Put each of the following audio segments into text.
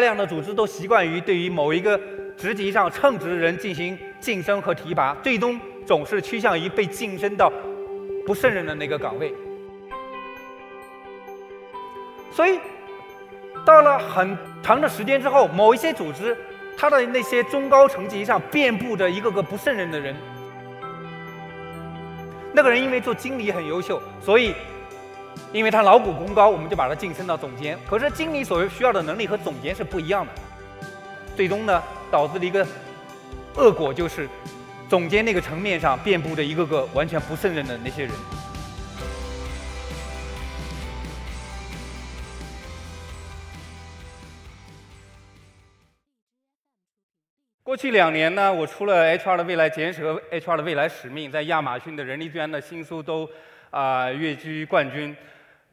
大量的组织都习惯于对于某一个职级上称职的人进行晋升和提拔，最终总是趋向于被晋升到不胜任的那个岗位。所以，到了很长的时间之后，某一些组织，它的那些中高层级上遍布着一个个不胜任的人。那个人因为做经理很优秀，所以因为他劳苦功高，我们就把他晋升到总监。可是经理所需要的能力和总监是不一样的，最终呢，导致了一个恶果，就是总监那个层面上遍布着一个个完全不胜任的那些人。过去两年呢，我出了《HR 的未来简史》和《HR 的未来使命》，在亚马逊的人力资源的新书都啊跃居冠军。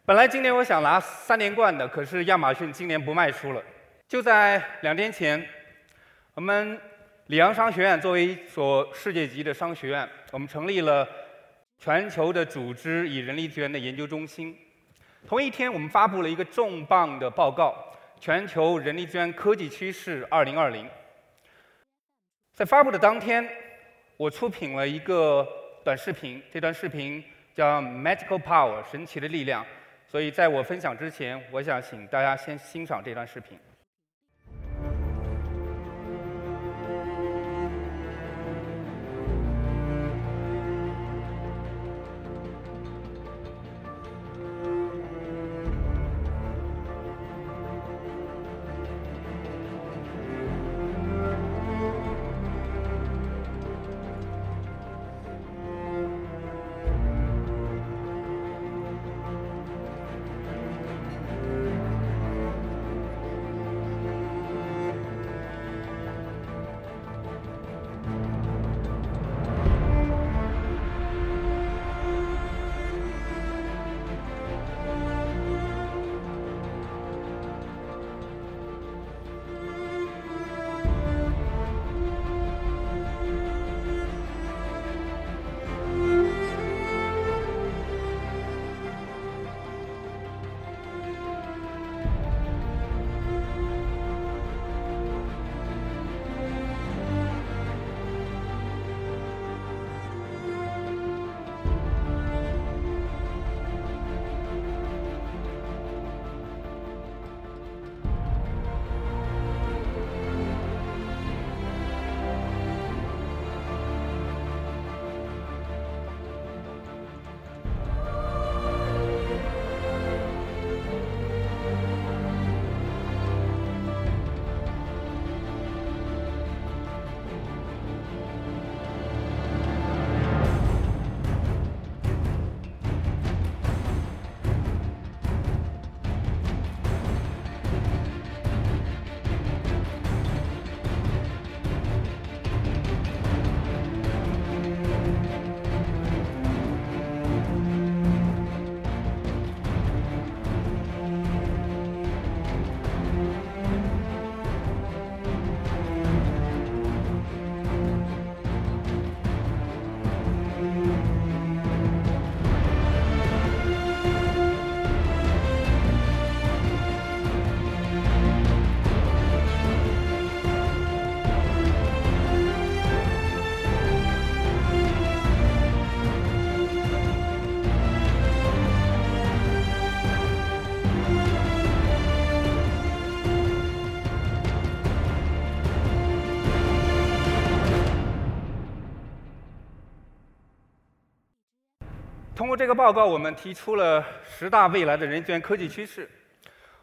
本来今年我想拿三连冠的，可是亚马逊今年不卖书了。就在两天前，我们里昂商学院作为一所世界级的商学院，我们成立了全球的组织与人力资源的研究中心。同一天，我们发布了一个重磅的报告《全球人力资源科技趋势2020》。在发布的当天，我出品了一个短视频，这段视频叫《Magical Power》神奇的力量。所以在我分享之前，我想请大家先欣赏这段视频。这个报告，我们提出了十大未来的人力资源科技趋势。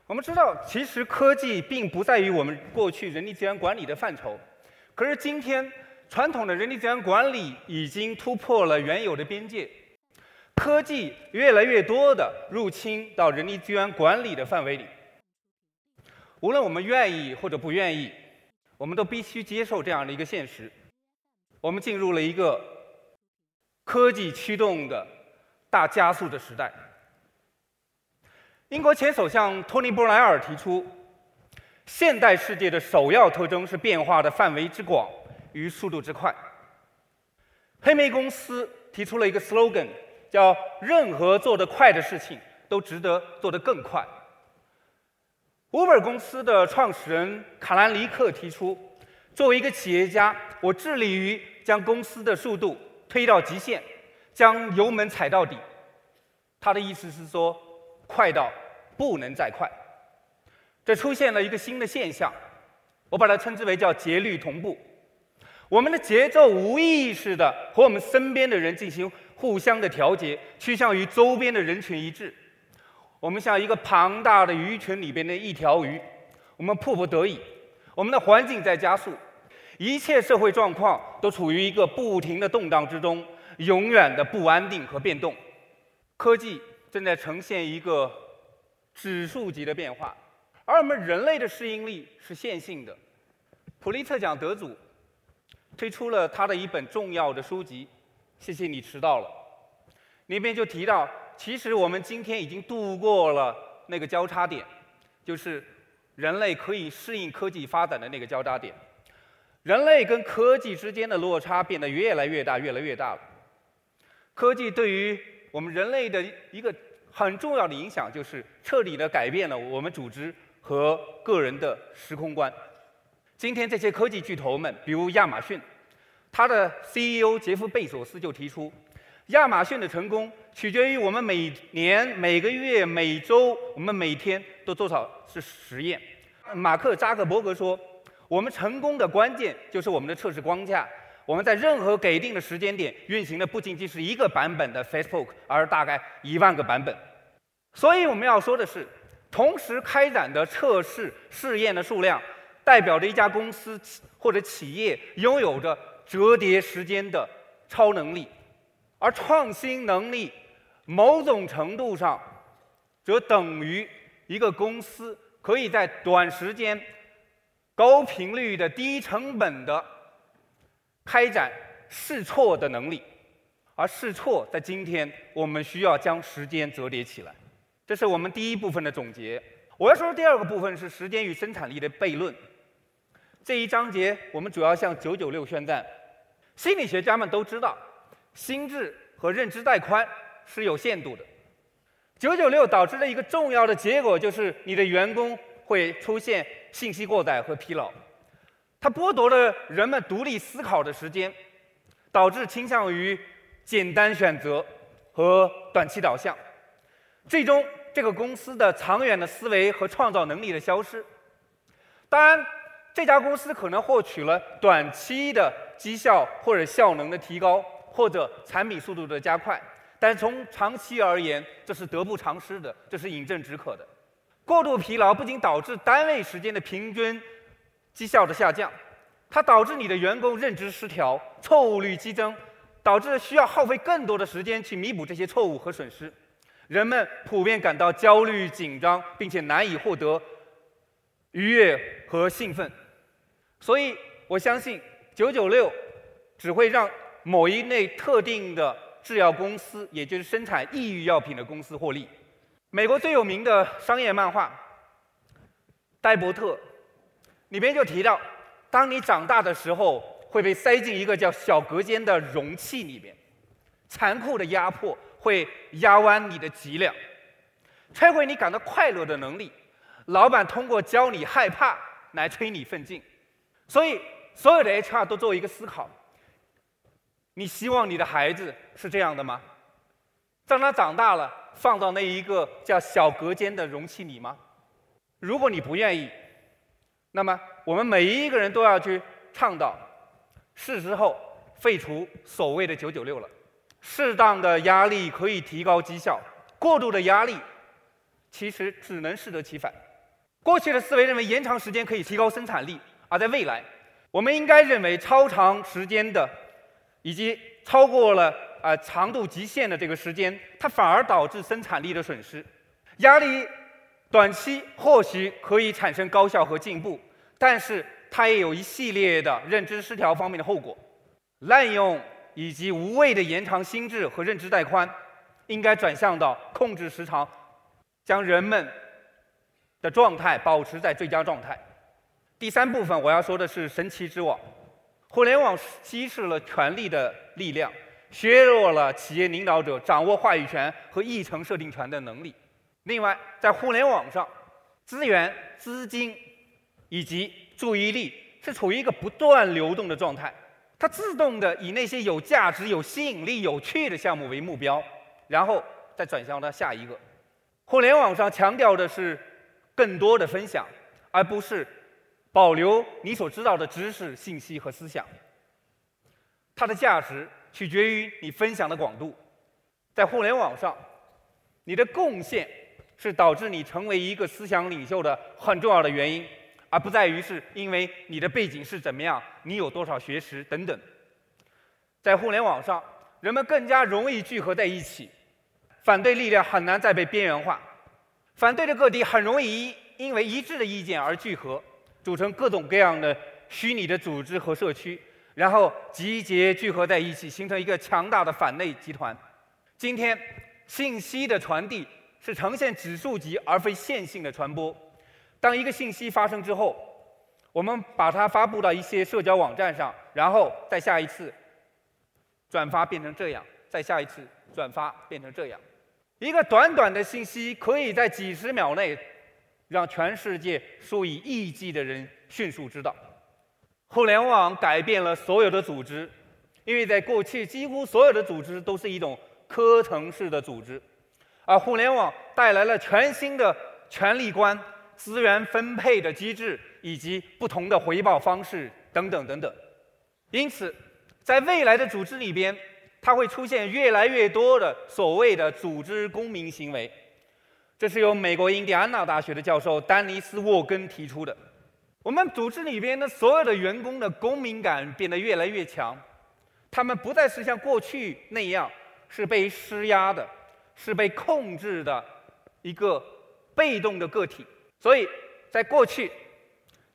我们知道，其实科技并不在于我们过去人力资源管理的范畴，可是今天传统的人力资源管理已经突破了原有的边界，科技越来越多的入侵到人力资源管理的范围里。无论我们愿意或者不愿意，我们都必须接受这样的一个现实：我们进入了一个科技驱动的。大加速的时代。英国前首相托尼·布莱尔提出，现代世界的首要特征是变化的范围之广与速度之快。黑莓公司提出了一个 slogan，叫“任何做得快的事情都值得做得更快”。Uber 公司的创始人卡兰尼克提出，作为一个企业家，我致力于将公司的速度推到极限，将油门踩到底。他的意思是说，快到不能再快。这出现了一个新的现象，我把它称之为叫节律同步。我们的节奏无意识的和我们身边的人进行互相的调节，趋向于周边的人群一致。我们像一个庞大的鱼群里边的一条鱼，我们迫不得已，我们的环境在加速，一切社会状况都处于一个不停的动荡之中，永远的不安定和变动。科技正在呈现一个指数级的变化，而我们人类的适应力是线性的。普利策奖得主推出了他的一本重要的书籍，谢谢你迟到了。里边就提到。其实我们今天已经度过了那个交叉点，就是人类可以适应科技发展的那个交叉点。人类跟科技之间的落差变得越来越大，越来越大了。科技对于我们人类的一个很重要的影响，就是彻底的改变了我们组织和个人的时空观。今天这些科技巨头们，比如亚马逊，它的 CEO 杰夫·贝索斯就提出。亚马逊的成功取决于我们每年、每个月、每周，我们每天都做少是实验。马克扎克伯格说：“我们成功的关键就是我们的测试框架。我们在任何给定的时间点运行的不仅仅是一个版本的 Facebook，而大概一万个版本。所以我们要说的是，同时开展的测试试验的数量，代表着一家公司或者企业拥有着折叠时间的超能力。”而创新能力，某种程度上，则等于一个公司可以在短时间、高频率的低成本的开展试错的能力。而试错在今天，我们需要将时间折叠起来。这是我们第一部分的总结。我要说的第二个部分是时间与生产力的悖论。这一章节我们主要向九九六宣战。心理学家们都知道。心智和认知带宽是有限度的。九九六导致的一个重要的结果就是，你的员工会出现信息过载和疲劳，它剥夺了人们独立思考的时间，导致倾向于简单选择和短期导向，最终这个公司的长远的思维和创造能力的消失。当然，这家公司可能获取了短期的绩效或者效能的提高。或者产品速度的加快，但从长期而言，这是得不偿失的，这是饮鸩止渴的。过度疲劳不仅导致单位时间的平均绩效的下降，它导致你的员工认知失调、错误率激增，导致需要耗费更多的时间去弥补这些错误和损失。人们普遍感到焦虑、紧张，并且难以获得愉悦和兴奋。所以，我相信九九六只会让。某一类特定的制药公司，也就是生产抑郁药品的公司获利。美国最有名的商业漫画《戴伯特》里边就提到，当你长大的时候，会被塞进一个叫小隔间的容器里边，残酷的压迫会压弯你的脊梁，摧毁你感到快乐的能力。老板通过教你害怕来催你奋进，所以所有的 HR 都做一个思考。你希望你的孩子是这样的吗？当他长大了，放到那一个叫小隔间的容器里吗？如果你不愿意，那么我们每一个人都要去倡导，是时候废除所谓的九九六了。适当的压力可以提高绩效，过度的压力其实只能适得其反。过去的思维认为延长时间可以提高生产力，而在未来，我们应该认为超长时间的。以及超过了啊长度极限的这个时间，它反而导致生产力的损失。压力短期或许可以产生高效和进步，但是它也有一系列的认知失调方面的后果。滥用以及无谓的延长心智和认知带宽，应该转向到控制时长，将人们的状态保持在最佳状态。第三部分我要说的是神奇之网。互联网稀释了权力的力量，削弱了企业领导者掌握话语权和议程设定权的能力。另外，在互联网上，资源、资金以及注意力是处于一个不断流动的状态，它自动的以那些有价值、有吸引力、有趣的项目为目标，然后再转向到下一个。互联网上强调的是更多的分享，而不是保留你所知道的知识、信息和思想。它的价值取决于你分享的广度。在互联网上，你的贡献是导致你成为一个思想领袖的很重要的原因，而不在于是因为你的背景是怎么样，你有多少学识等等。在互联网上，人们更加容易聚合在一起，反对力量很难再被边缘化，反对的个体很容易因为一致的意见而聚合，组成各种各样的虚拟的组织和社区。然后集结聚合在一起，形成一个强大的反内集团。今天，信息的传递是呈现指数级而非线性的传播。当一个信息发生之后，我们把它发布到一些社交网站上，然后再下一次转发变成这样，再下一次转发变成这样。一个短短的信息可以在几十秒内让全世界数以亿计的人迅速知道。互联网改变了所有的组织，因为在过去，几乎所有的组织都是一种科层式的组织，而互联网带来了全新的权力观、资源分配的机制以及不同的回报方式等等等等。因此，在未来的组织里边，它会出现越来越多的所谓的组织公民行为。这是由美国印第安纳大学的教授丹尼斯·沃根提出的。我们组织里边的所有的员工的公民感变得越来越强，他们不再是像过去那样是被施压的，是被控制的一个被动的个体。所以在过去，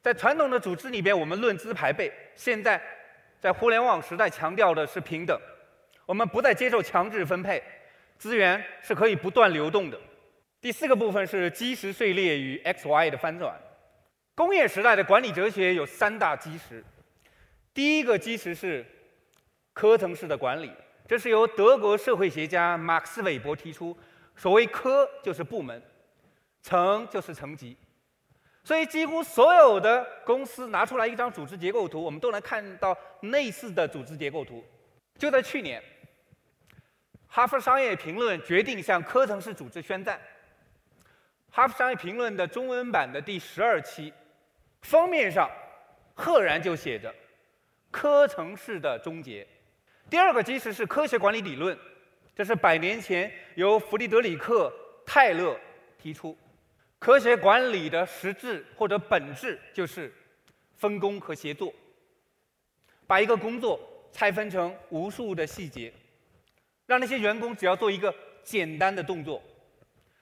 在传统的组织里边，我们论资排辈；现在在互联网时代，强调的是平等。我们不再接受强制分配，资源是可以不断流动的。第四个部分是基石碎裂与 X Y 的翻转。工业时代的管理哲学有三大基石，第一个基石是科层式的管理，这是由德国社会学家马克思韦伯提出。所谓科就是部门，层就是层级，所以几乎所有的公司拿出来一张组织结构图，我们都能看到类似的组织结构图。就在去年，《哈佛商业评论》决定向科层式组织宣战，《哈佛商业评论》的中文版的第十二期。封面上赫然就写着“科层式的终结”。第二个基石是科学管理理论，这是百年前由弗里德里克·泰勒提出。科学管理的实质或者本质就是分工和协作，把一个工作拆分成无数的细节，让那些员工只要做一个简单的动作，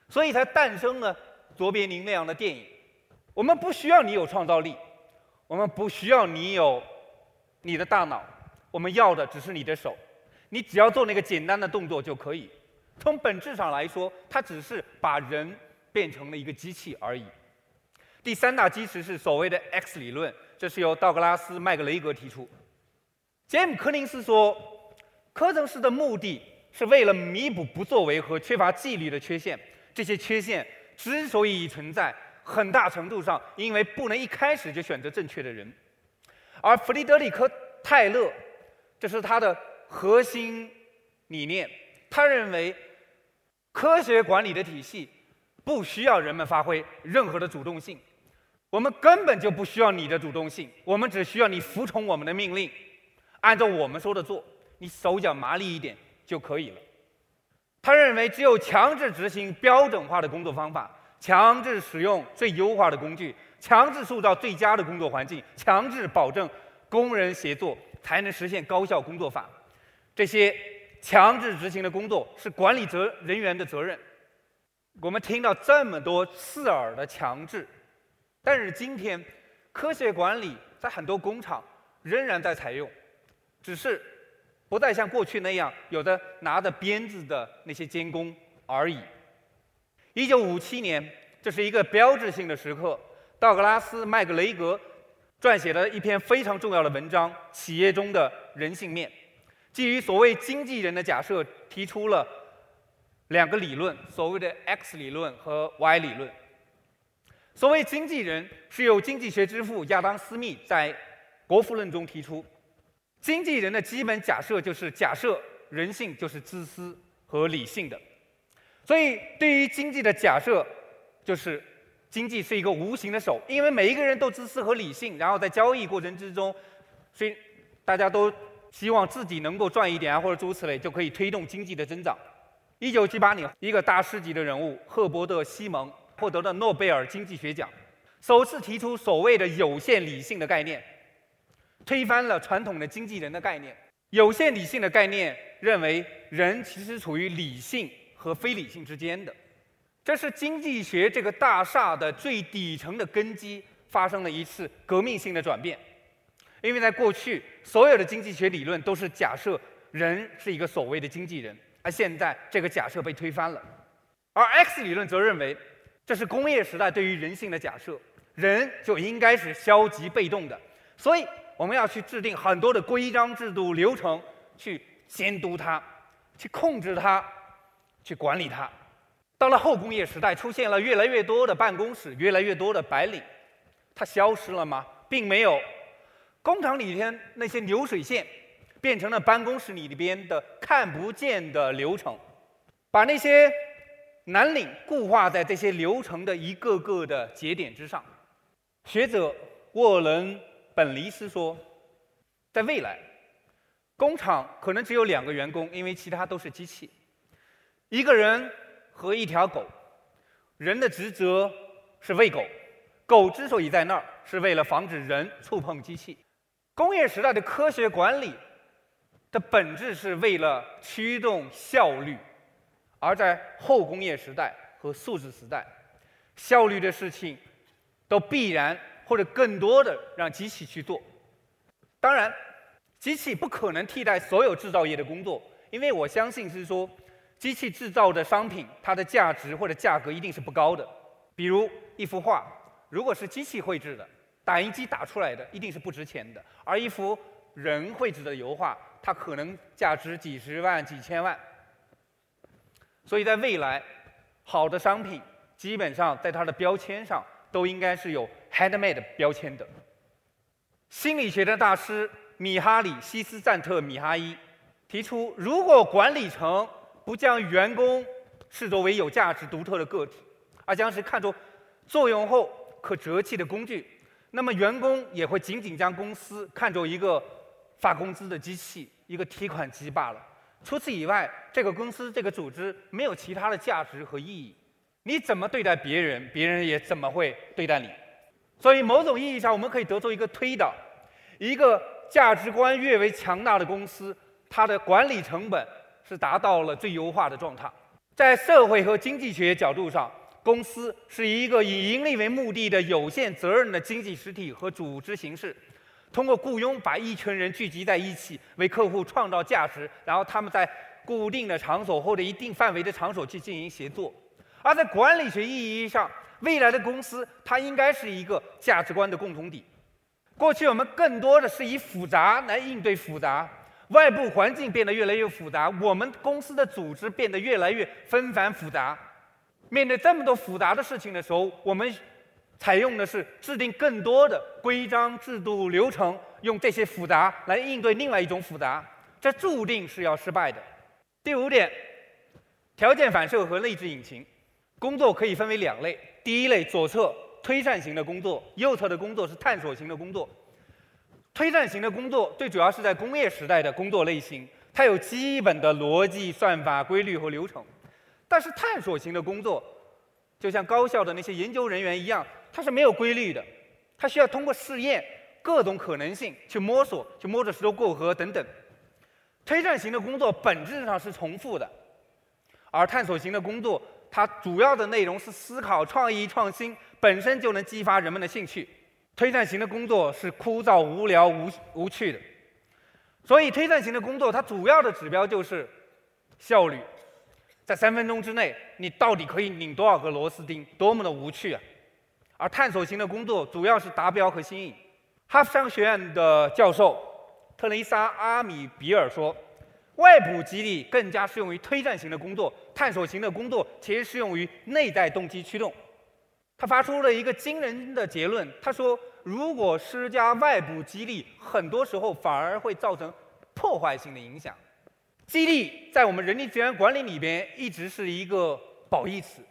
所以才诞生了卓别林那样的电影。我们不需要你有创造力，我们不需要你有你的大脑，我们要的只是你的手，你只要做那个简单的动作就可以。从本质上来说，它只是把人变成了一个机器而已。第三大基石是所谓的 X 理论，这是由道格拉斯·麦格雷格提出。杰姆·柯林斯说，科层式的目的是为了弥补不作为和缺乏纪律的缺陷。这些缺陷之所以存在。很大程度上，因为不能一开始就选择正确的人，而弗里德里克·泰勒，这是他的核心理念。他认为，科学管理的体系不需要人们发挥任何的主动性，我们根本就不需要你的主动性，我们只需要你服从我们的命令，按照我们说的做，你手脚麻利一点就可以了。他认为，只有强制执行标准化的工作方法。强制使用最优化的工具，强制塑造最佳的工作环境，强制保证工人协作，才能实现高效工作法。这些强制执行的工作是管理责人员的责任。我们听到这么多刺耳的强制，但是今天科学管理在很多工厂仍然在采用，只是不再像过去那样有着拿着鞭子的那些监工而已。一九五七年，这是一个标志性的时刻。道格拉斯·麦格雷格撰写了一篇非常重要的文章《企业中的人性面》，基于所谓经纪人的假设，提出了两个理论：所谓的 X 理论和 Y 理论。所谓经纪人，是由经济学之父亚当·斯密在《国富论》中提出。经纪人的基本假设就是假设人性就是自私和理性的。所以，对于经济的假设，就是经济是一个无形的手，因为每一个人都自私和理性，然后在交易过程之中，所以大家都希望自己能够赚一点啊，或者诸如此类，就可以推动经济的增长。一九七八年，一个大师级的人物赫伯特·西蒙。获得了诺贝尔经济学奖，首次提出所谓的有限理性的概念，推翻了传统的经纪人的概念。有限理性的概念认为，人其实处于理性和非理性之间的，这是经济学这个大厦的最底层的根基发生了一次革命性的转变。因为在过去，所有的经济学理论都是假设人是一个所谓的经纪人，而现在这个假设被推翻了，而 X 理论则认为。这是工业时代对于人性的假设，人就应该是消极被动的，所以我们要去制定很多的规章制度流程，去监督它，去控制它，去管理它。到了后工业时代，出现了越来越多的办公室，越来越多的白领，它消失了吗？并没有，工厂里边那些流水线，变成了办公室里边的看不见的流程，把那些。蓝领固化在这些流程的一个个的节点之上。学者沃伦·本尼斯说，在未来，工厂可能只有两个员工，因为其他都是机器，一个人和一条狗。人的职责是喂狗，狗之所以在那儿，是为了防止人触碰机器。工业时代的科学管理的本质是为了驱动效率。而在后工业时代和数字时代，效率的事情都必然或者更多的让机器去做。当然，机器不可能替代所有制造业的工作，因为我相信是说，机器制造的商品它的价值或者价格一定是不高的。比如一幅画，如果是机器绘制的，打印机打出来的一定是不值钱的；而一幅人绘制的油画，它可能价值几十万、几千万。所以在未来，好的商品基本上在它的标签上都应该是有 “handmade” 标签的。心理学的大师米哈里西斯赞特米哈伊提出，如果管理层不将员工视作为有价值、独特的个体，而将是看作作用后可折弃的工具，那么员工也会仅仅将公司看作一个发工资的机器、一个提款机罢了。除此以外，这个公司、这个组织没有其他的价值和意义。你怎么对待别人，别人也怎么会对待你。所以，某种意义上，我们可以得出一个推导：一个价值观越为强大的公司，它的管理成本是达到了最优化的状态。在社会和经济学角度上，公司是一个以盈利为目的的有限责任的经济实体和组织形式。通过雇佣把一群人聚集在一起，为客户创造价值，然后他们在固定的场所或者一定范围的场所去进行协作。而在管理学意义上，未来的公司它应该是一个价值观的共同体。过去我们更多的是以复杂来应对复杂，外部环境变得越来越复杂，我们公司的组织变得越来越纷繁复杂。面对这么多复杂的事情的时候，我们。采用的是制定更多的规章制度流程，用这些复杂来应对另外一种复杂，这注定是要失败的。第五点，条件反射和内置引擎，工作可以分为两类：第一类左侧推算型的工作，右侧的工作是探索型的工作。推算型的工作最主要是在工业时代的工作类型，它有基本的逻辑、算法、规律和流程。但是探索型的工作，就像高校的那些研究人员一样。它是没有规律的，它需要通过试验各种可能性去摸索，去摸着石头过河等等。推断型的工作本质上是重复的，而探索型的工作，它主要的内容是思考、创意、创新，本身就能激发人们的兴趣。推断型的工作是枯燥、无聊、无无趣的，所以推断型的工作它主要的指标就是效率，在三分钟之内，你到底可以拧多少个螺丝钉？多么的无趣啊！而探索型的工作主要是达标和新颖。哈佛商学院的教授特蕾莎·阿米比尔说：“外部激励更加适用于推断型的工作，探索型的工作其实适用于内在动机驱动。”他发出了一个惊人的结论，他说：“如果施加外部激励，很多时候反而会造成破坏性的影响。激励在我们人力资源管理里边一直是一个褒义词，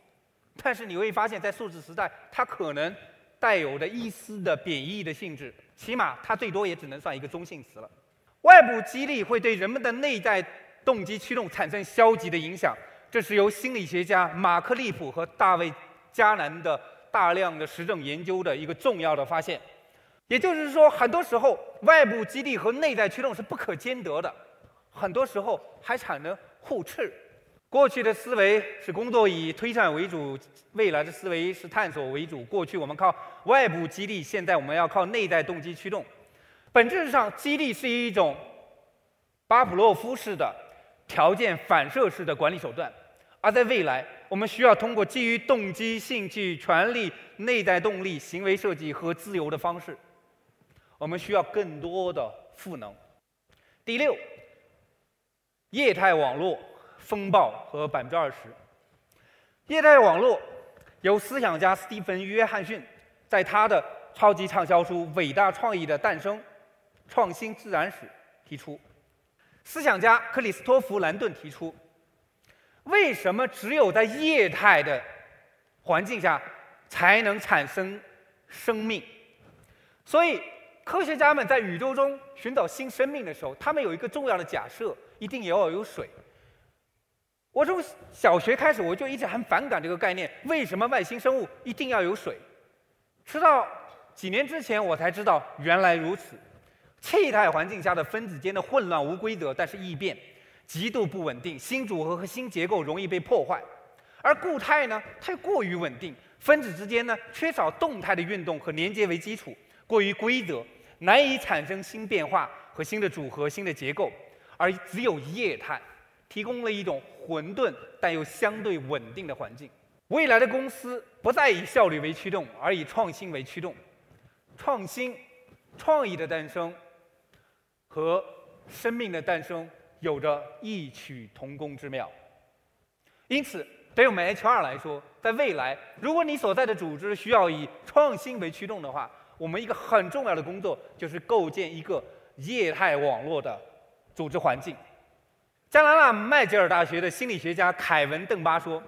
但是你会发现在数字时代，它可能带有着一丝的贬义的性质，起码它最多也只能算一个中性词了。外部激励会对人们的内在动机驱动产生消极的影响，这是由心理学家马克利普和大卫加南的。”大量的实证研究的一个重要的发现，也就是说，很多时候外部激励和内在驱动是不可兼得的，很多时候还产生互斥。过去的思维是工作以推算为主，未来的思维是探索为主。过去我们靠外部激励，现在我们要靠内在动机驱动。本质上，激励是一种巴甫洛夫式的条件反射式的管理手段，而在未来。我们需要通过基于动机、兴趣、权利、内在动力、行为设计和自由的方式，我们需要更多的赋能。第六，业态网络风暴和百分之二十。业态网络由思想家斯蒂芬·约翰逊在他的超级畅销书《伟大创意的诞生：创新自然史》提出，思想家克里斯托弗·兰顿提出。为什么只有在液态的环境下才能产生生命？所以，科学家们在宇宙中寻找新生命的时候，他们有一个重要的假设：一定也要有水。我从小学开始，我就一直很反感这个概念：为什么外星生物一定要有水？直到几年之前，我才知道原来如此。气态环境下的分子间的混乱无规则，但是易变。极度不稳定，新组合和新结构容易被破坏；而固态呢，太过于稳定，分子之间呢缺少动态的运动和连接为基础，过于规则，难以产生新变化和新的组合、新的结构；而只有液态，提供了一种混沌但又相对稳定的环境。未来的公司不再以效率为驱动，而以创新为驱动，创新、创意的诞生和生命的诞生。有着异曲同工之妙，因此，对我们 HR 来说，在未来，如果你所在的组织需要以创新为驱动的话，我们一个很重要的工作就是构建一个业态网络的组织环境。加拿大麦吉尔大学的心理学家凯文·邓巴说：“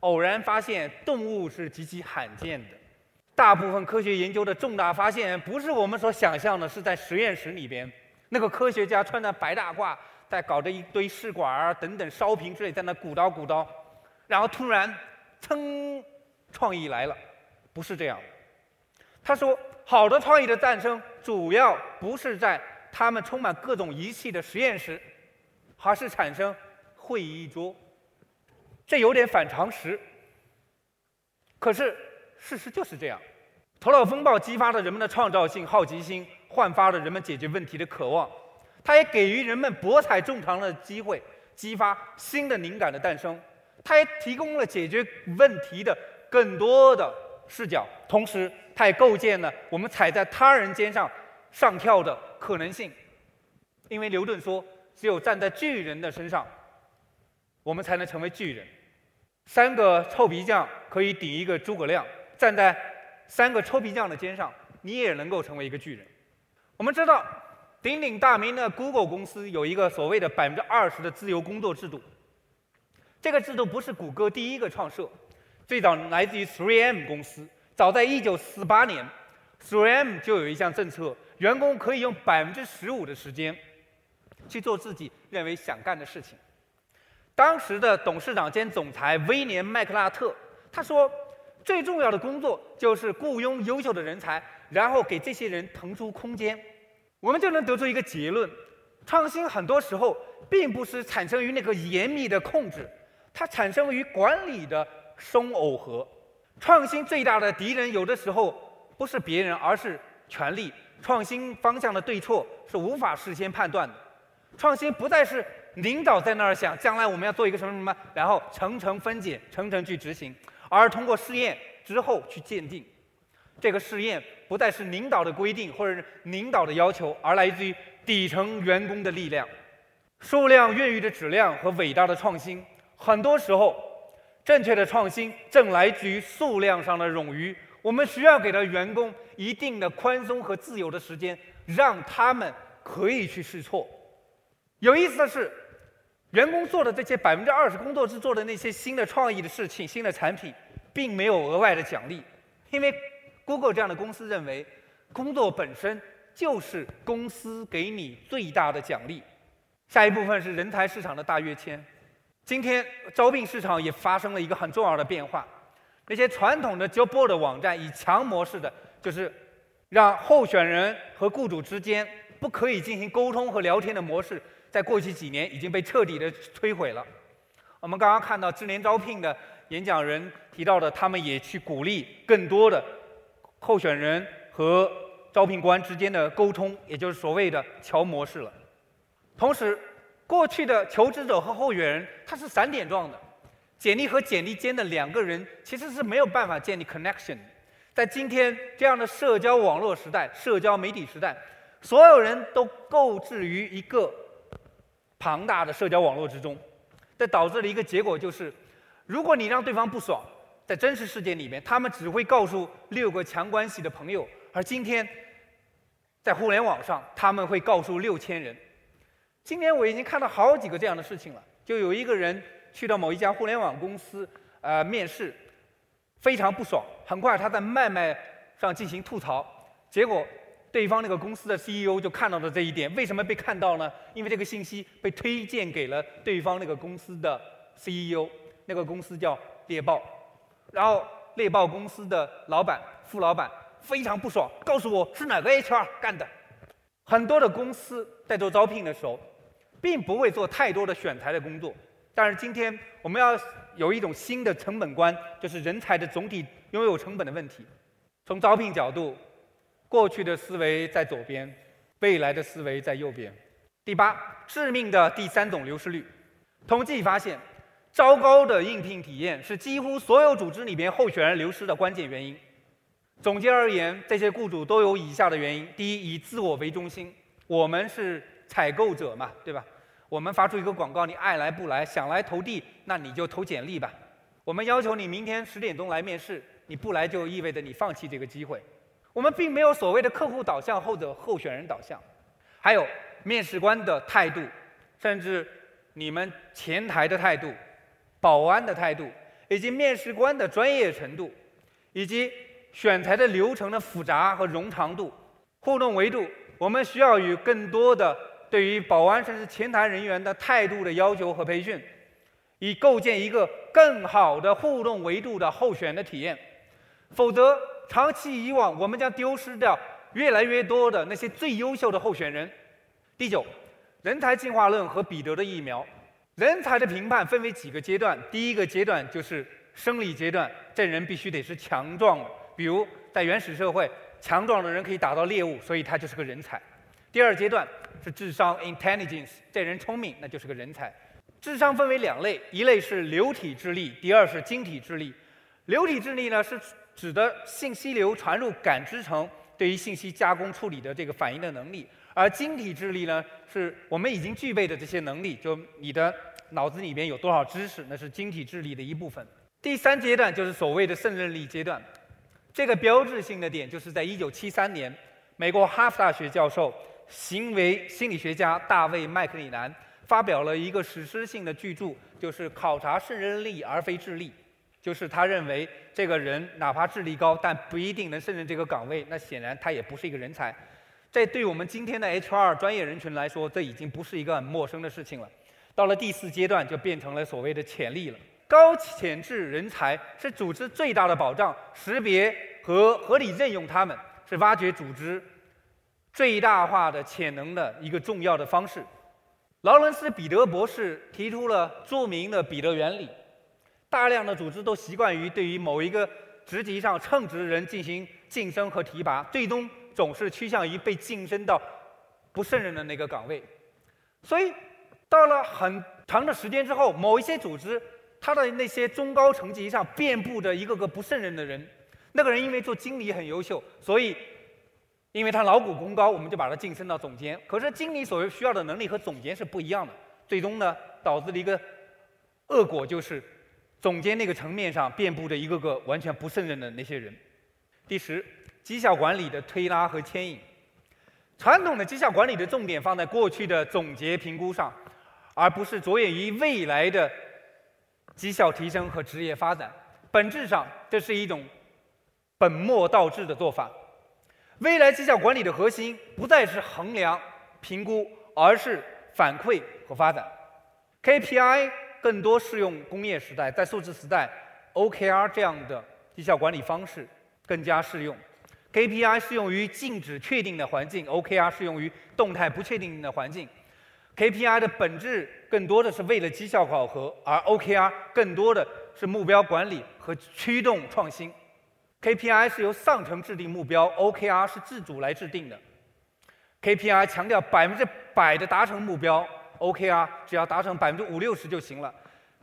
偶然发现动物是极其罕见的，大部分科学研究的重大发现不是我们所想象的，是在实验室里边，那个科学家穿着白大褂。”在搞着一堆试管儿等等烧瓶之类，在那鼓捣鼓捣，然后突然，噌，创意来了，不是这样。他说，好的创意的诞生，主要不是在他们充满各种仪器的实验室，而是产生会议桌。这有点反常识，可是事实就是这样。头脑风暴激发了人们的创造性、好奇心，焕发了人们解决问题的渴望。它也给予人们博采众长的机会，激发新的灵感的诞生。它也提供了解决问题的更多的视角，同时它也构建了我们踩在他人肩上上跳的可能性。因为牛顿说，只有站在巨人的身上，我们才能成为巨人。三个臭皮匠可以顶一个诸葛亮，站在三个臭皮匠的肩上，你也能够成为一个巨人。我们知道。鼎鼎大名的 Google 公司有一个所谓的百分之二十的自由工作制度。这个制度不是谷歌第一个创设，最早来自于 3M 公司。早在1948年，3M 就有一项政策，员工可以用百分之十五的时间去做自己认为想干的事情。当时的董事长兼总裁威廉·麦克拉特他说：“最重要的工作就是雇佣优秀的人才，然后给这些人腾出空间。”我们就能得出一个结论：创新很多时候并不是产生于那个严密的控制，它产生于管理的松耦合。创新最大的敌人有的时候不是别人，而是权力。创新方向的对错是无法事先判断的。创新不再是领导在那儿想将来我们要做一个什么什么，然后层层分解、层层去执行，而通过试验之后去鉴定。这个试验不再是领导的规定或者是领导的要求，而来自于底层员工的力量。数量孕育的质量和伟大的创新，很多时候正确的创新正来自于数量上的冗余。我们需要给到员工一定的宽松和自由的时间，让他们可以去试错。有意思的是，员工做的这些百分之二十工作制做的那些新的创意的事情、新的产品，并没有额外的奖励，因为 Google 这样的公司认为，工作本身就是公司给你最大的奖励。下一部分是人才市场的大跃迁。今天招聘市场也发生了一个很重要的变化，那些传统的 job board 网站以强模式的，就是让候选人和雇主之间不可以进行沟通和聊天的模式，在过去几年已经被彻底的摧毁了。我们刚刚看到智联招聘的演讲人提到的，他们也去鼓励更多的候选人和招聘官之间的沟通，也就是所谓的桥模式了。同时，过去的求职者和候选人，他是散点状的，简历和简历间的两个人其实是没有办法建立 connection。在今天这样的社交网络时代、社交媒体时代，所有人都购置于一个庞大的社交网络之中，这导致了一个结果就是：如果你让对方不爽，在真实世界里面，他们只会告诉六个强关系的朋友；而今天，在互联网上，他们会告诉六千人。今天我已经看到好几个这样的事情了，就有一个人去到某一家互联网公司，呃，面试，非常不爽。很快他在麦麦上进行吐槽，结果对方那个公司的 CEO 就看到了这一点。为什么被看到呢？因为这个信息被推荐给了对方那个公司的 CEO，那个公司叫猎豹。然后猎豹公司的老板、副老板非常不爽，告诉我是哪个 HR 干的。很多的公司在做招聘的时候。并不会做太多的选材的工作，但是今天我们要有一种新的成本观，就是人才的总体拥有成本的问题。从招聘角度，过去的思维在左边，未来的思维在右边。第八，致命的第三种流失率。统计发现，糟糕的应聘体验是几乎所有组织里边候选人流失的关键原因。总结而言，这些雇主都有以下的原因：第一，以自我为中心，我们是。采购者嘛，对吧？我们发出一个广告，你爱来不来，想来投递，那你就投简历吧。我们要求你明天十点钟来面试，你不来就意味着你放弃这个机会。我们并没有所谓的客户导向或者候选人导向。还有面试官的态度，甚至你们前台的态度、保安的态度，以及面试官的专业程度，以及选材的流程的复杂和冗长度、互动维度，我们需要与更多的。对于保安甚至前台人员的态度的要求和培训，以构建一个更好的互动维度的候选的体验，否则长期以往，我们将丢失掉越来越多的那些最优秀的候选人。第九，人才进化论和彼得的疫苗，人才的评判分为几个阶段，第一个阶段就是生理阶段，这人必须得是强壮的，比如在原始社会，强壮的人可以打到猎物，所以他就是个人才。第二阶段是智商 （intelligence），这人聪明，那就是个人才。智商分为两类，一类是流体智力，第二是晶体智力。流体智力呢，是指的信息流传入感知层，对于信息加工处理的这个反应的能力；而晶体智力呢，是我们已经具备的这些能力，就你的脑子里面有多少知识，那是晶体智力的一部分。第三阶段就是所谓的胜任力阶段，这个标志性的点就是在一九七三年，美国哈佛大学教授。行为心理学家大卫·麦克里南发表了一个史诗性的巨著，就是考察胜任力而非智力。就是他认为，这个人哪怕智力高，但不一定能胜任这个岗位，那显然他也不是一个人才。这对我们今天的 HR 专业人群来说，这已经不是一个很陌生的事情了。到了第四阶段，就变成了所谓的潜力了。高潜质人才是组织最大的保障，识别和合理任用他们，是挖掘组织。最大化的潜能的一个重要的方式，劳伦斯·彼得博士提出了著名的彼得原理。大量的组织都习惯于对于某一个职级上称职的人进行晋升和提拔，最终总是趋向于被晋升到不胜任的那个岗位。所以，到了很长的时间之后，某一些组织，他的那些中高层级上遍布着一个个不胜任的人。那个人因为做经理很优秀，所以。因为他劳苦功高，我们就把他晋升到总监。可是经理所需要的能力和总监是不一样的，最终呢，导致了一个恶果，就是总监那个层面上遍布着一个个完全不胜任的那些人。第十，绩效管理的推拉和牵引。传统的绩效管理的重点放在过去的总结评估上，而不是着眼于未来的绩效提升和职业发展。本质上，这是一种本末倒置的做法。未来绩效管理的核心不再是衡量、评估，而是反馈和发展。KPI 更多适用工业时代，在数字时代，OKR 这样的绩效管理方式更加适用。KPI 适用于静止确定的环境，OKR 适用于动态不确定的环境。KPI 的本质更多的是为了绩效考核，而 OKR 更多的是目标管理和驱动创新。KPI 是由上层制定目标，OKR 是自主来制定的。KPI 强调百分之百的达成目标，OKR 只要达成百分之五六十就行了。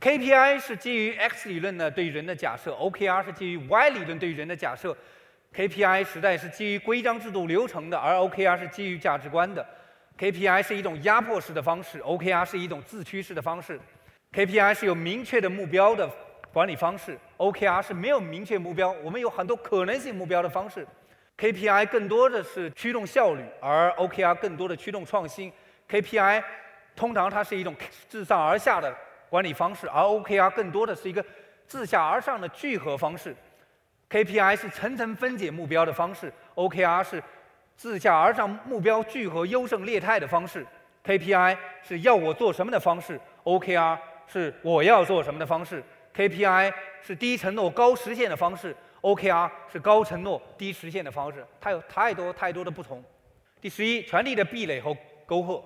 KPI 是基于 X 理论的对人的假设，OKR 是基于 Y 理论对人的假设。KPI 时代是基于规章制度流程的，而 OKR 是基于价值观的。KPI 是一种压迫式的方式，OKR 是一种自驱式的方式。KPI 是有明确的目标的管理方式，OKR 是没有明确目标，我们有很多可能性目标的方式。KPI 更多的是驱动效率，而 OKR 更多的驱动创新。KPI 通常它是一种自上而下的管理方式，而 OKR 更多的是一个自下而上的聚合方式。KPI 是层层分解目标的方式，OKR 是自下而上目标聚合优胜劣汰的方式。KPI 是要我做什么的方式，OKR 是我要做什么的方式。KPI 是低承诺高实现的方式，OKR 是高承诺低实现的方式。它有太多太多的不同。第十一，权力的壁垒和沟壑。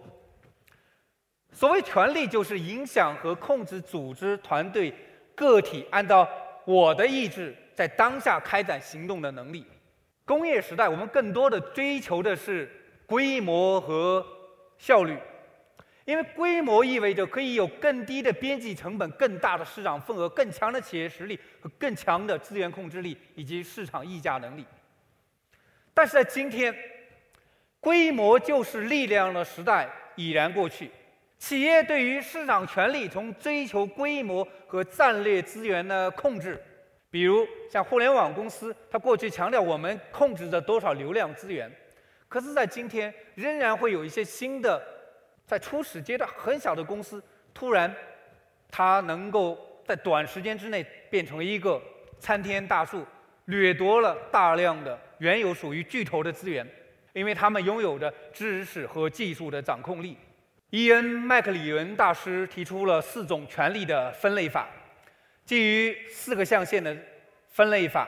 所谓权力，就是影响和控制组织、团队、个体，按照我的意志。在当下开展行动的能力。工业时代，我们更多的追求的是规模和效率，因为规模意味着可以有更低的边际成本、更大的市场份额、更强的企业实力和更强的资源控制力以及市场溢价能力。但是在今天，规模就是力量的时代已然过去，企业对于市场权力从追求规模和战略资源的控制。比如像互联网公司，它过去强调我们控制着多少流量资源，可是，在今天仍然会有一些新的，在初始阶段很小的公司，突然它能够在短时间之内变成一个参天大树，掠夺了大量的原有属于巨头的资源，因为他们拥有着知识和技术的掌控力。伊恩·麦克里文大师提出了四种权力的分类法。基于四个象限的分类法，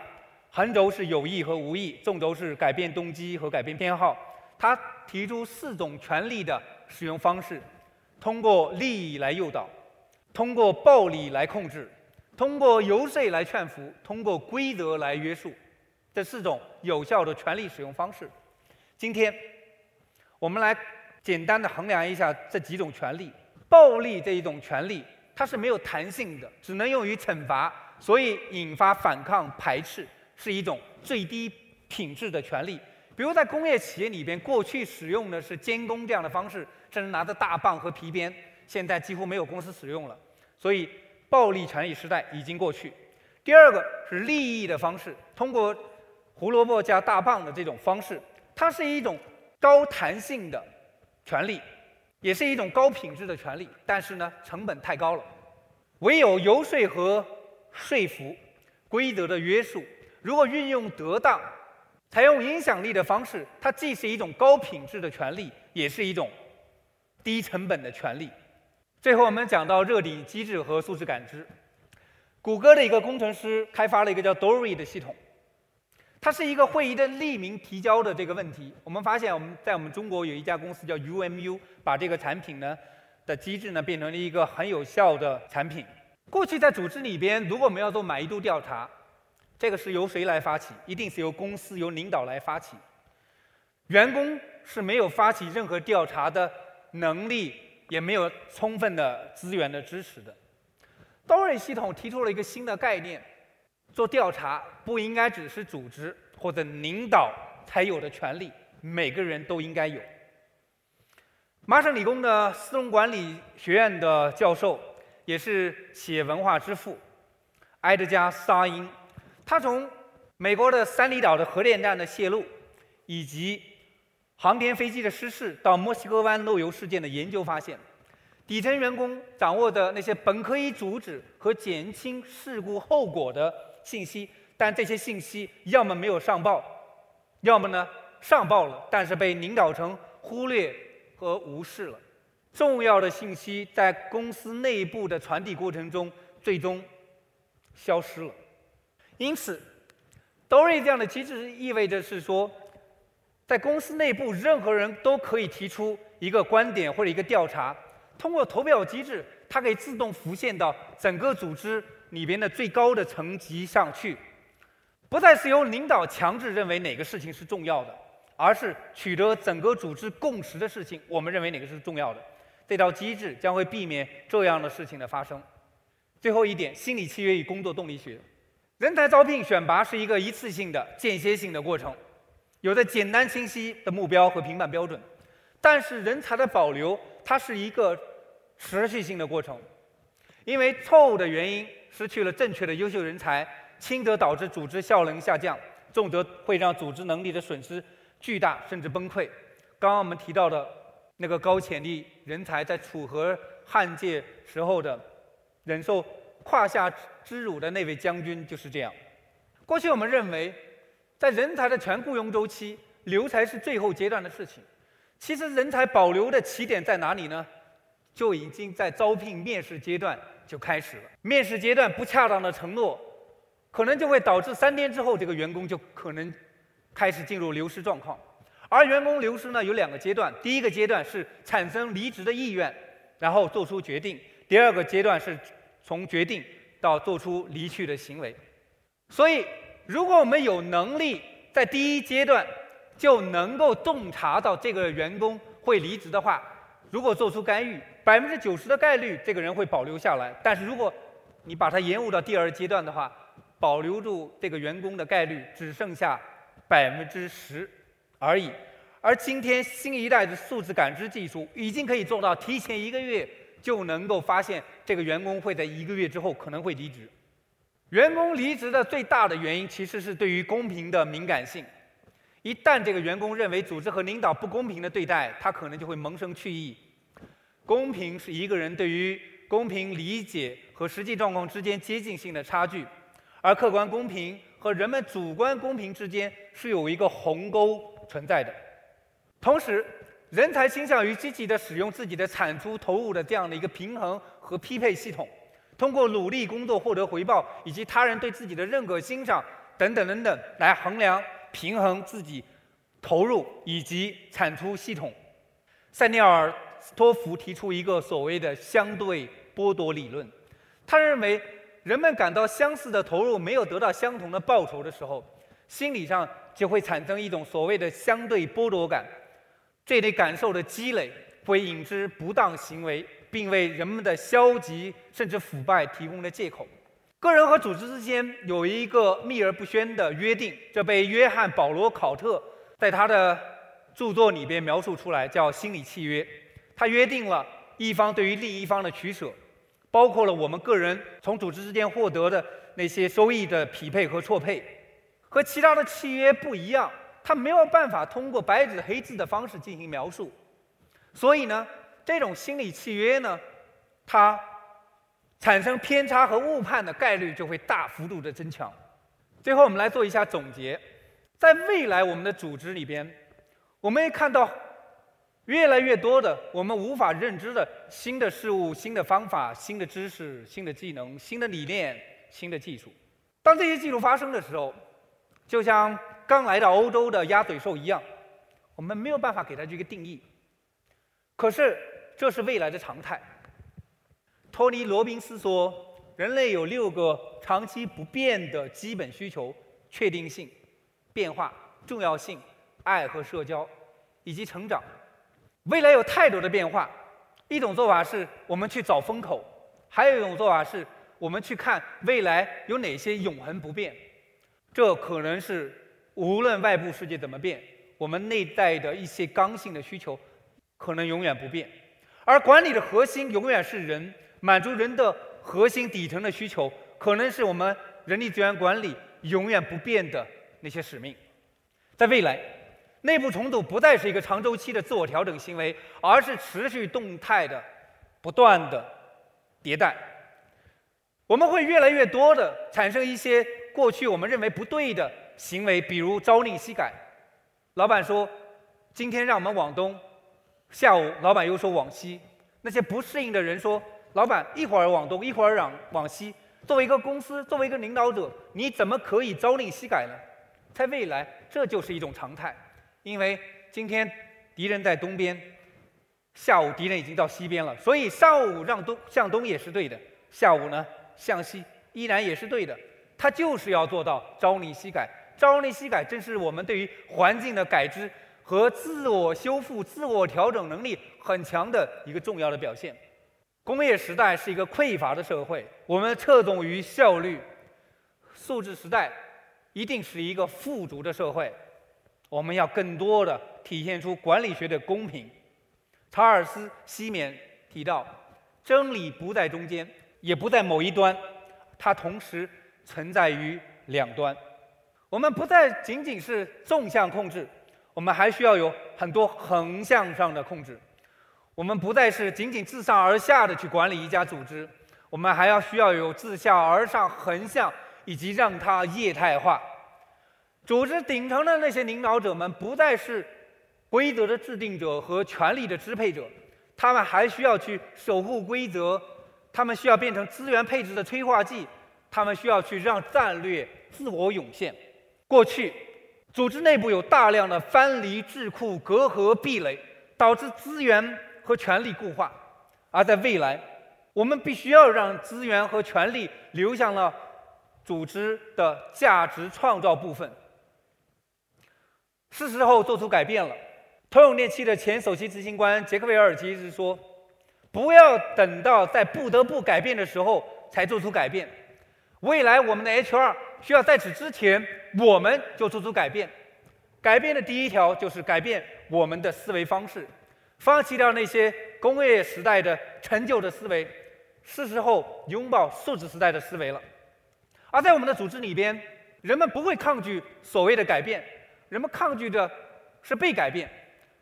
横轴是有意和无意，纵轴是改变动机和改变偏好。他提出四种权力的使用方式：通过利益来诱导，通过暴力来控制，通过游说来劝服，通过规则来约束。这四种有效的权力使用方式。今天，我们来简单的衡量一下这几种权利。暴力这一种权利。它是没有弹性的，只能用于惩罚，所以引发反抗、排斥，是一种最低品质的权利。比如在工业企业里边，过去使用的是监工这样的方式，甚至拿着大棒和皮鞭，现在几乎没有公司使用了。所以，暴力权利时代已经过去。第二个是利益的方式，通过胡萝卜加大棒的这种方式，它是一种高弹性的权利。也是一种高品质的权利，但是呢，成本太高了。唯有游说和说服、规则的约束，如果运用得当，采用影响力的方式，它既是一种高品质的权利，也是一种低成本的权利。最后，我们讲到热点机制和素质感知。谷歌的一个工程师开发了一个叫 Dory 的系统。它是一个会议的匿名提交的这个问题。我们发现，我们在我们中国有一家公司叫 UMU，把这个产品呢的机制呢变成了一个很有效的产品。过去在组织里边，如果我们要做满意度调查，这个是由谁来发起？一定是由公司由领导来发起。员工是没有发起任何调查的能力，也没有充分的资源的支持的。Dory 系统提出了一个新的概念。做调查不应该只是组织或者领导才有的权利，每个人都应该有。麻省理工的斯隆管理学院的教授，也是企业文化之父，埃德加·沙因，他从美国的三里岛的核电站的泄露，以及航天飞机的失事到墨西哥湾漏油事件的研究发现，底层员工掌握的那些本可以阻止和减轻事故后果的信息，但这些信息要么没有上报，要么呢上报了，但是被领导层忽略和无视了。重要的信息在公司内部的传递过程中，最终消失了。因此，Dory 这样的机制意味着是说，在公司内部，任何人都可以提出一个观点或者一个调查，通过投票机制，它可以自动浮现到整个组织里边的最高的层级上去，不再是由领导强制认为哪个事情是重要的，而是取得整个组织共识的事情，我们认为哪个是重要的。这套机制将会避免这样的事情的发生。最后一点，心理契约与工作动力学。人才招聘选拔是一个一次性的、间歇性的过程，有着简单清晰的目标和评判标准。但是人才的保留，它是一个持续性的过程。因为错误的原因失去了正确的优秀人才，轻则导致组织效能下降，重则会让组织能力的损失巨大甚至崩溃。刚刚我们提到的。那个高潜力人才在楚河汉界时候的忍受胯下之辱的那位将军就是这样。过去我们认为，在人才的全雇佣周期，留才是最后阶段的事情。其实人才保留的起点在哪里呢？就已经在招聘面试阶段就开始了。面试阶段不恰当的承诺，可能就会导致三天之后这个员工就可能开始进入流失状况。而员工流失呢，有两个阶段。第一个阶段是产生离职的意愿，然后做出决定；第二个阶段是从决定到做出离去的行为。所以，如果我们有能力在第一阶段就能够洞察到这个员工会离职的话，如果做出干预，百分之九十的概率这个人会保留下来。但是，如果你把它延误到第二阶段的话，保留住这个员工的概率只剩下百分之十。而已，而今天新一代的数字感知技术已经可以做到提前一个月就能够发现这个员工会在一个月之后可能会离职。员工离职的最大的原因其实是对于公平的敏感性。一旦这个员工认为组织和领导不公平的对待，他可能就会萌生去意。公平是一个人对于公平理解和实际状况之间接近性的差距，而客观公平和人们主观公平之间是有一个鸿沟。存在的，同时，人才倾向于积极的使用自己的产出投入的这样的一个平衡和匹配系统，通过努力工作获得回报，以及他人对自己的认可欣赏等等等等来衡量平衡自己投入以及产出系统。塞涅尔托夫提出一个所谓的相对剥夺理论，他认为人们感到相似的投入没有得到相同的报酬的时候，心理上。就会产生一种所谓的相对剥夺感，这类感受的积累会引致不当行为，并为人们的消极甚至腐败提供了借口。个人和组织之间有一个秘而不宣的约定，这被约翰·保罗·考特在他的著作里边描述出来，叫心理契约。他约定了一方对于另一方的取舍，包括了我们个人从组织之间获得的那些收益的匹配和错配。和其他的契约不一样，它没有办法通过白纸黑字的方式进行描述，所以呢，这种心理契约呢，它产生偏差和误判的概率就会大幅度的增强。最后，我们来做一下总结，在未来我们的组织里边，我们也看到越来越多的我们无法认知的新的事物、新的方法、新的知识、新的技能、新的理念、新的技术。当这些技术发生的时候，就像刚来到欧洲的鸭嘴兽一样，我们没有办法给它这个定义。可是这是未来的常态。托尼·罗宾斯说，人类有六个长期不变的基本需求：确定性、变化、重要性、爱和社交，以及成长。未来有太多的变化。一种做法是我们去找风口，还有一种做法是我们去看未来有哪些永恒不变。这可能是无论外部世界怎么变，我们内在的一些刚性的需求可能永远不变，而管理的核心永远是人，满足人的核心底层的需求，可能是我们人力资源管理永远不变的那些使命。在未来，内部重组不再是一个长周期的自我调整行为，而是持续动态的、不断的迭代。我们会越来越多的产生一些过去我们认为不对的行为，比如朝令夕改。老板说今天让我们往东，下午老板又说往西。那些不适应的人说：“老板一会儿往东，一会儿往往西。作为一个公司，作为一个领导者，你怎么可以朝令夕改呢？”在未来，这就是一种常态。因为今天敌人在东边，下午敌人已经到西边了，所以上午让东向东也是对的，下午呢向西依然也是对的。他就是要做到朝令夕改。朝令夕改正是我们对于环境的感知和自我修复、自我调整能力很强的一个重要的表现。工业时代是一个匮乏的社会，我们侧重于效率；素质时代一定是一个富足的社会。我们要更多的体现出管理学的公平。查尔斯·西缅提到，真理不在中间，也不在某一端，它同时存在于两端。我们不再仅仅是纵向控制，我们还需要有很多横向上的控制。我们不再是仅仅自上而下的去管理一家组织，我们还要需要有自下而上、横向以及让它业态化。组织顶层的那些领导者们不再是规则的制定者和权力的支配者，他们还需要去守护规则，他们需要变成资源配置的催化剂，他们需要去让战略自我涌现。过去，组织内部有大量的藩篱、智库、隔阂、壁垒，导致资源和权力固化；而在未来，我们必须要让资源和权力流向了组织的价值创造部分。是时候做出改变了。通用电气的前首席执行官杰克韦尔奇是说：“不要等到在不得不改变的时候才做出改变。未来我们的 HR 需要在此之前，我们就做出改变。改变的第一条就是改变我们的思维方式，放弃掉那些工业时代的陈旧的思维，是时候拥抱数字时代的思维了。而在我们的组织里边，人们不会抗拒所谓的改变。”人们抗拒的是被改变，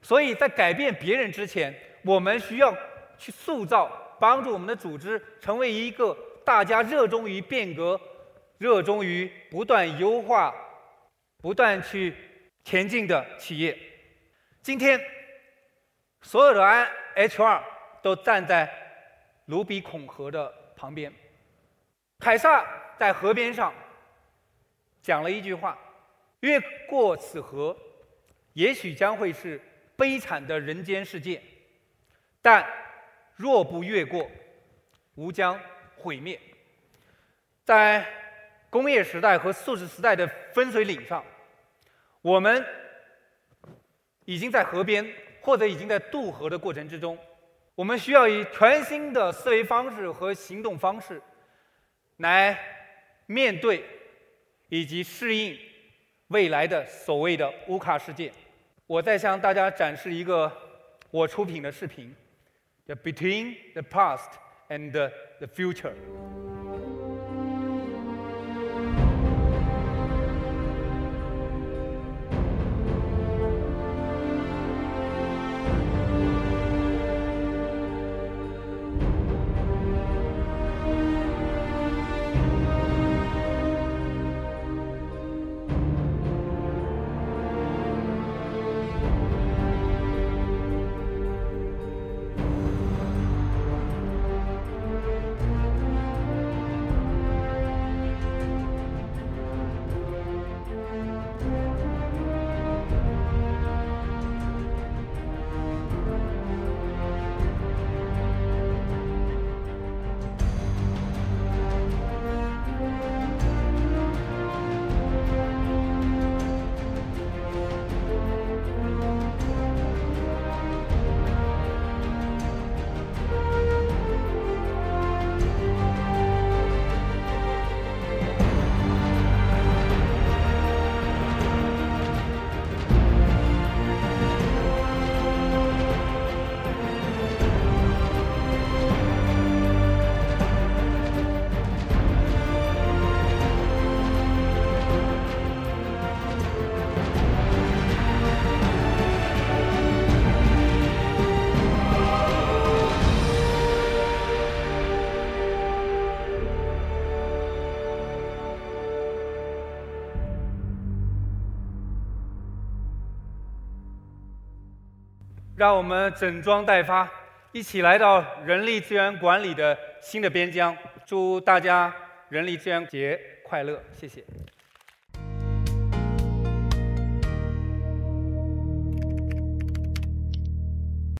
所以在改变别人之前，我们需要去塑造，帮助我们的组织成为一个大家热衷于变革、热衷于不断优化、不断去前进的企业。今天，所有的安 HR 都站在卢比孔河的旁边，凯撒在河边上讲了一句话。越过此河，也许将会是悲惨的人间世界；但若不越过，吾将毁灭。在工业时代和素质时代的分水岭上，我们已经在河边，或者已经在渡河的过程之中。我们需要以全新的思维方式和行动方式，来面对以及适应。未来的所谓的乌卡世界，我在向大家展示一个我出品的视频，叫《Between the Past and the Future》。让我们整装待发，一起来到人力资源管理的新的边疆。祝大家人力资源节快乐！谢谢。